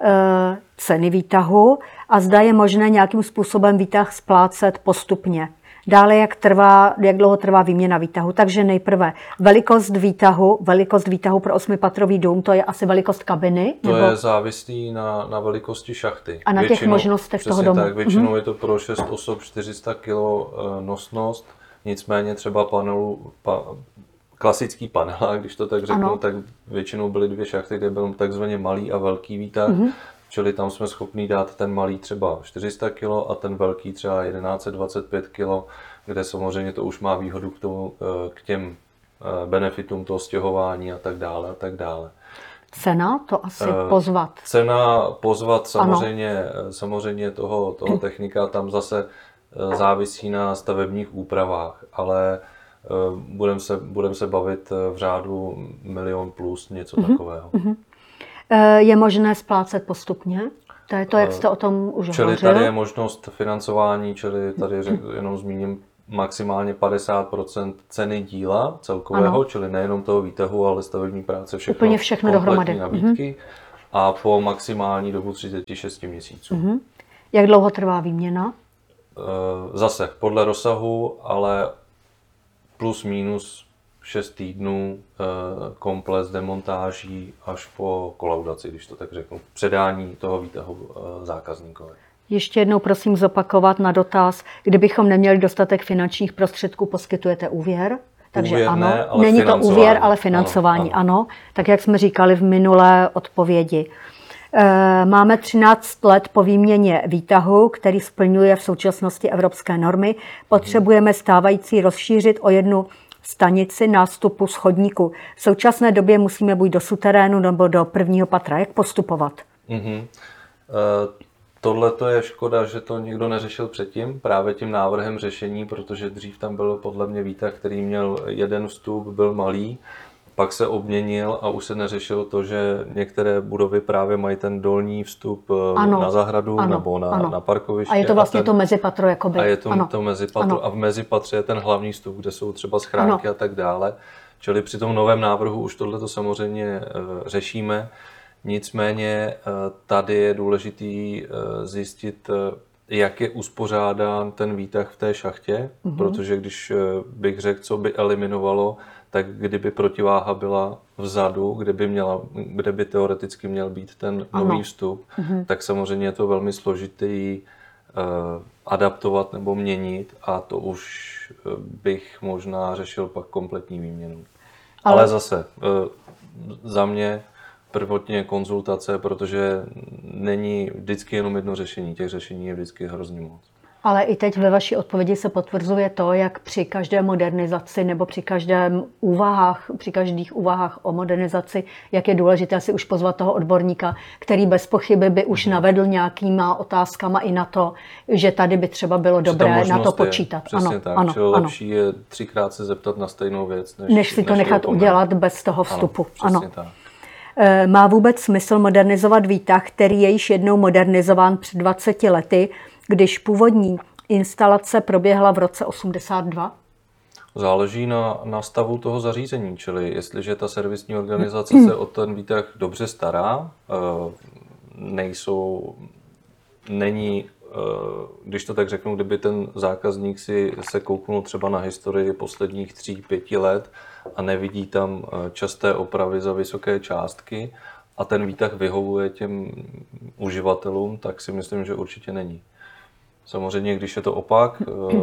eh, ceny výtahu a zda je možné nějakým způsobem výtah splácet postupně. Dále, jak, trvá, jak dlouho trvá výměna výtahu. Takže nejprve velikost výtahu, velikost výtahu pro osmipatrový dům, to je asi velikost kabiny? To nebo... je závislý na, na velikosti šachty. A na většinou, těch možnostech toho domu. Tak, většinou mm-hmm. je to pro 6 osob 400 kg eh, nosnost, nicméně třeba panelu, pa, klasický panel, když to tak řeknu, ano. tak většinou byly dvě šachty, kde byl takzvaně malý a velký výtah, mm-hmm. čili tam jsme schopni dát ten malý třeba 400 kg a ten velký třeba 1125 kg, kde samozřejmě to už má výhodu k, tomu, eh, k těm eh, benefitům toho stěhování a tak dále a tak dále. Cena to asi Eh, pozvat. Cena pozvat samozřejmě, samozřejmě toho, toho technika tam zase závisí na stavebních úpravách, ale budeme se, budem se bavit eh, v řádu milion plus něco Mhm. takového. Eh, Je možné splácet postupně? To je to, jak jste o tom už Čili hovořil. tady je možnost financování, čili tady řek, jenom zmíním maximálně 50% ceny díla celkového, Ano. čili nejenom toho výtahu, ale stavební práce, všechno, Úplně všechno dohromady. Mhm. nabídky a po maximální dobu 36 měsíců. Mhm. Jak dlouho trvá výměna? Eh, Zase podle rozsahu, ale plus minus 6 týdnů eh, komplet s demontáží až po kolaudaci, když to tak řeknu, předání toho výtahu eh, zákazníkovi. Ještě jednou prosím zopakovat na dotaz, kdybychom neměli dostatek finančních prostředků, poskytujete úvěr? Takže Úvěr ano, ne, ale není to úvěr, ale financování, Ano, ano, tak jak jsme říkali v minulé odpovědi. Eh, Máme 13 let po výměně výtahu, který splňuje v současnosti evropské normy. Potřebujeme stávající rozšířit o jednu stanici nástupu schodníku. V současné době musíme buď do suterénu nebo do prvního patra. Jak postupovat? Mhm. Tohle to je škoda, že to někdo neřešil předtím, právě tím návrhem řešení, protože dřív tam byl podle mě výtah, který měl jeden vstup, byl malý, pak se obměnil a už se neřešilo to, že některé budovy právě mají ten dolní vstup eh, Ano, na zahradu ano, nebo na, ano. na parkoviště. A je to vlastně ten, to mezipatro, jakoby. a je to, ano. to mezipatro Ano. a v mezipatře je ten hlavní vstup, kde jsou třeba schránky Ano. a tak dále. Čili při tom novém návrhu už tohle samozřejmě eh, řešíme. Nicméně eh, tady je důležitý zjistit, jak je uspořádán ten výtah v té šachtě, Mhm. protože když bych řekl, co by eliminovalo, tak kdyby protiváha byla vzadu, kde by, měla, kde by teoreticky měl být ten Ano. nový vstup, tak samozřejmě je to velmi složitý eh, adaptovat nebo měnit a to už eh, bych možná řešil pak kompletní výměnu. Ale, Ale- Ale zase, eh, za mě prvotně konzultace, protože není vždycky jenom jedno řešení, těch řešení je vždycky hrozně moc. Ale i teď ve vaší odpovědi se potvrzuje to, jak při každé modernizaci nebo při každém úvahách, při každých úvahách o modernizaci, jak je důležité si už pozvat toho odborníka, který bez pochyby by už navedl nějakýma otázkama i na to, že tady by třeba bylo dobré na to je, počítat. Přesně ano, tak, ano, čili ano. lepší je třikrát se zeptat na stejnou věc, než, Než si to ji nechat udělat bez toho vstupu. Ano, Ano. tak. Eh, Má vůbec smysl modernizovat výtah, který je již jednou modernizován před 20 lety, když původní instalace proběhla v roce 82? Záleží na, na stavu toho zařízení, čili jestliže ta servisní organizace se o ten výtah dobře stará, eh, nejsou, není, eh, když to tak řeknu, kdyby ten zákazník si se kouknul třeba na historii posledních tří, pěti let a nevidí tam eh, časté opravy za vysoké částky a ten výtah vyhovuje těm uživatelům, tak si myslím, že určitě není. Samozřejmě, když je to opak, eh,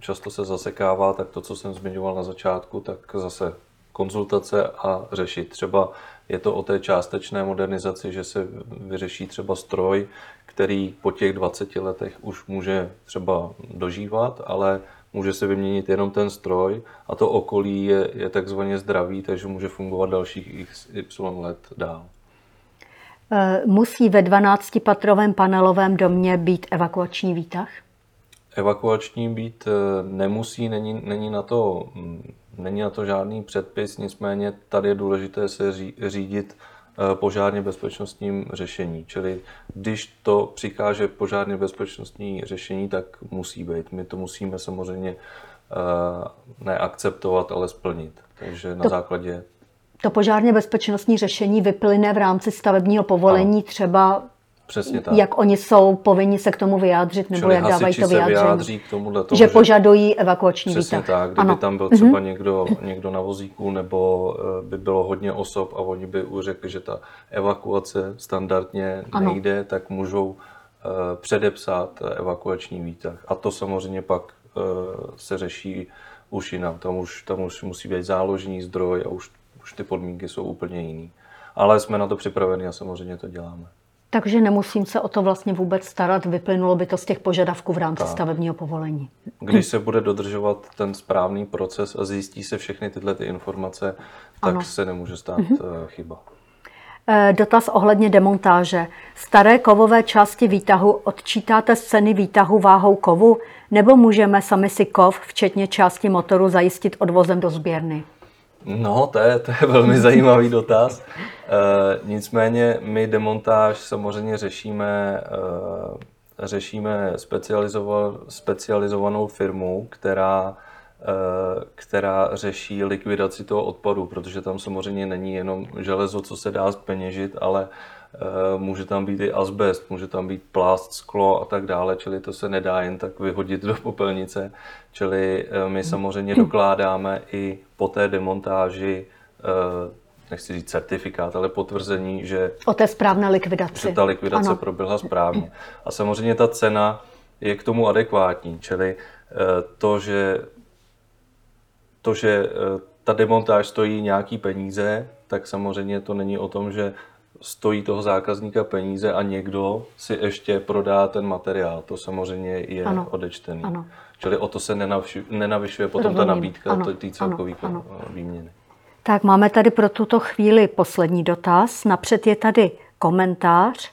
často se zasekává, tak to, co jsem zmiňoval na začátku, tak zase konzultace a řešit. Třeba je to o té částečné modernizaci, že se vyřeší třeba stroj, který po těch 20 letech už může třeba dožívat, ale může se vyměnit jenom ten stroj a to okolí je, je takzvaně zdravý, takže může fungovat dalších y let dál. Eh, Musí ve 12-patrovém panelovém domě být evakuační výtah? Evakuační být eh, nemusí, není, není, na to, mm, není na to žádný předpis, nicméně tady je důležité se ří- řídit eh, požárně bezpečnostním řešení. Čili když to přikáže požárně bezpečnostní řešení, tak musí být. My to musíme samozřejmě neakceptovat, ale splnit. Takže na To- základě To požárně bezpečnostní řešení vyplyne v rámci stavebního povolení třeba, přesně tak. jak oni jsou povinni se k tomu vyjádřit, nebo Čili jak dávají to se vyjádření. vyjádří k tomuhle toho, že požadují evakuační Přesně výtah. tak, kdyby ano. Mhm. tam byl třeba někdo, někdo na vozíku nebo eh, by bylo hodně osob a oni by už řekli, že ta evakuace standardně Ano. nejde, tak můžou eh, předepsat evakuační výtah. A to samozřejmě pak eh, se řeší už jinam. Tam už, tam už musí být záložní zdroj a už, už ty podmínky jsou úplně jiný. Ale jsme na to připraveni a samozřejmě to děláme. Takže nemusím se o to vlastně vůbec starat, vyplynulo by to z těch požadavků v rámci stavebního povolení. Když se bude dodržovat ten správný proces a zjistí se všechny tyhle ty informace, tak Ano. se nemůže stát mm chyba. Eh, dotaz ohledně demontáže. Staré kovové části výtahu odčítáte z ceny výtahu váhou kovu, nebo můžeme sami si kov, včetně části motoru, zajistit odvozem do sběrny? No, to je, to je velmi zajímavý dotaz. E, nicméně my demontáž samozřejmě řešíme, e, řešíme specializovanou, specializovanou firmu, která Eh, která řeší likvidaci toho odpadu, protože tam samozřejmě není jenom železo, co se dá zpeněžit, ale může tam být i asbest, může tam být plast, sklo a tak dále, čili to se nedá jen tak vyhodit do popelnice. Čili eh, my samozřejmě dokládáme i po té demontáži nechci říct certifikát, ale potvrzení, že o té správné likvidaci. Že ta likvidace ano. proběhla správně. A samozřejmě ta cena je k tomu adekvátní, čili to, že to, že eh, ta demontáž stojí nějaký peníze, tak samozřejmě to není o tom, že stojí toho zákazníka peníze a někdo si ještě prodá ten materiál. To samozřejmě je ano. odečtený. Ano. Čili o to se nenavyšuje potom Rozumím. ta nabídka té celkové výměny. Tak máme tady pro tuto chvíli poslední dotaz. Napřed je tady komentář.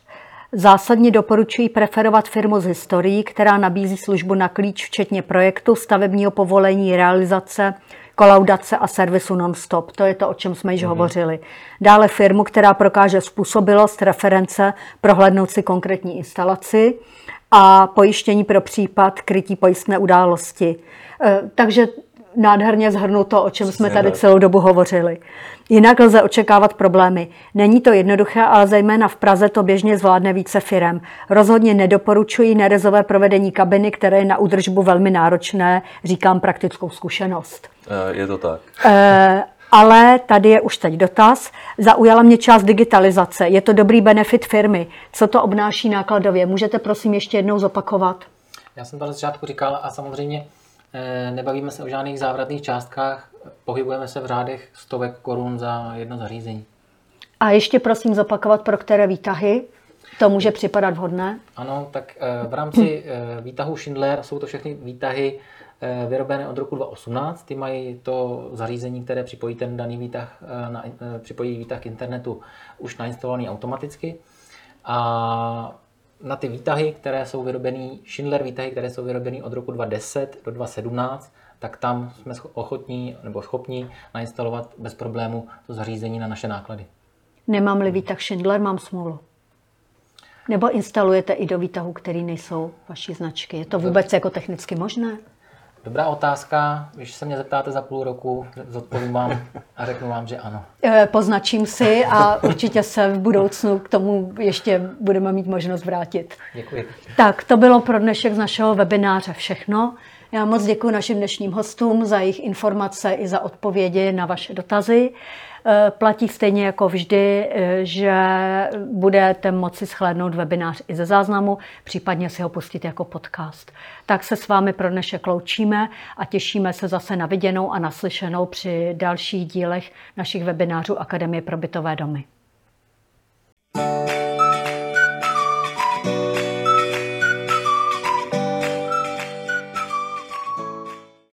Zásadně doporučuji preferovat firmu z historií, která nabízí službu na klíč, včetně projektu, stavebního povolení, realizace, kolaudace a servisu non-stop. To je to, o čem jsme již mm-hmm. hovořili. Dále firmu, která prokáže způsobilost, reference, prohlédnout si konkrétní instalaci a pojištění pro případ krytí pojistné události. E, takže nádherně zhrnu to, o čem jsme tady celou dobu hovořili. Jinak lze očekávat problémy. Není to jednoduché, ale zejména v Praze to běžně zvládne více firem. Rozhodně nedoporučuji nerezové provedení kabiny, které je na údržbu velmi náročné, říkám praktickou zkušenost. Eh, je to tak. E, ale tady je už teď dotaz. Zaujala mě část digitalizace. Je to dobrý benefit firmy. Co to obnáší nákladově? Můžete prosím ještě jednou zopakovat? Já jsem to na začátku říkal a samozřejmě nebavíme se o žádných závratných částkách, pohybujeme se v řádech stovek korun za jedno zařízení. A ještě prosím zopakovat, pro které výtahy to může připadat vhodné? Ano, tak eh, v rámci eh, výtahu Schindler jsou to všechny výtahy vyrobené od roku 2018. Ty mají to zařízení, které připojí ten daný výtah, na, připojí výtah k internetu už nainstalovaný automaticky. A na ty výtahy, které jsou vyrobený, Schindler výtahy, které jsou vyrobený od roku 2010 do 2017, tak tam jsme ochotní nebo schopní nainstalovat bez problému to zařízení na naše náklady. Nemám-li výtah Schindler, mám smůlu. Nebo instalujete i do výtahu, který nejsou vaší značky. Je to vůbec jako technicky možné? Dobrá otázka. Když se mě zeptáte za půl roku, zodpovím vám a řeknu vám, že ano. Eh, poznačím si a určitě se v budoucnu k tomu ještě budeme mít možnost vrátit. Děkuji. Tak, to bylo pro dnešek z našeho webináře všechno. Já moc děkuji našim dnešním hostům za jejich informace i za odpovědi na vaše dotazy. Eh, platí stejně jako vždy, eh, že budete moci shlédnout webinář i ze záznamu, případně si ho pustit jako podcast. Tak se s vámi pro dnešek loučíme a těšíme se zase na viděnou a naslyšenou při dalších dílech našich webinářů Akademie pro bytové domy. thank you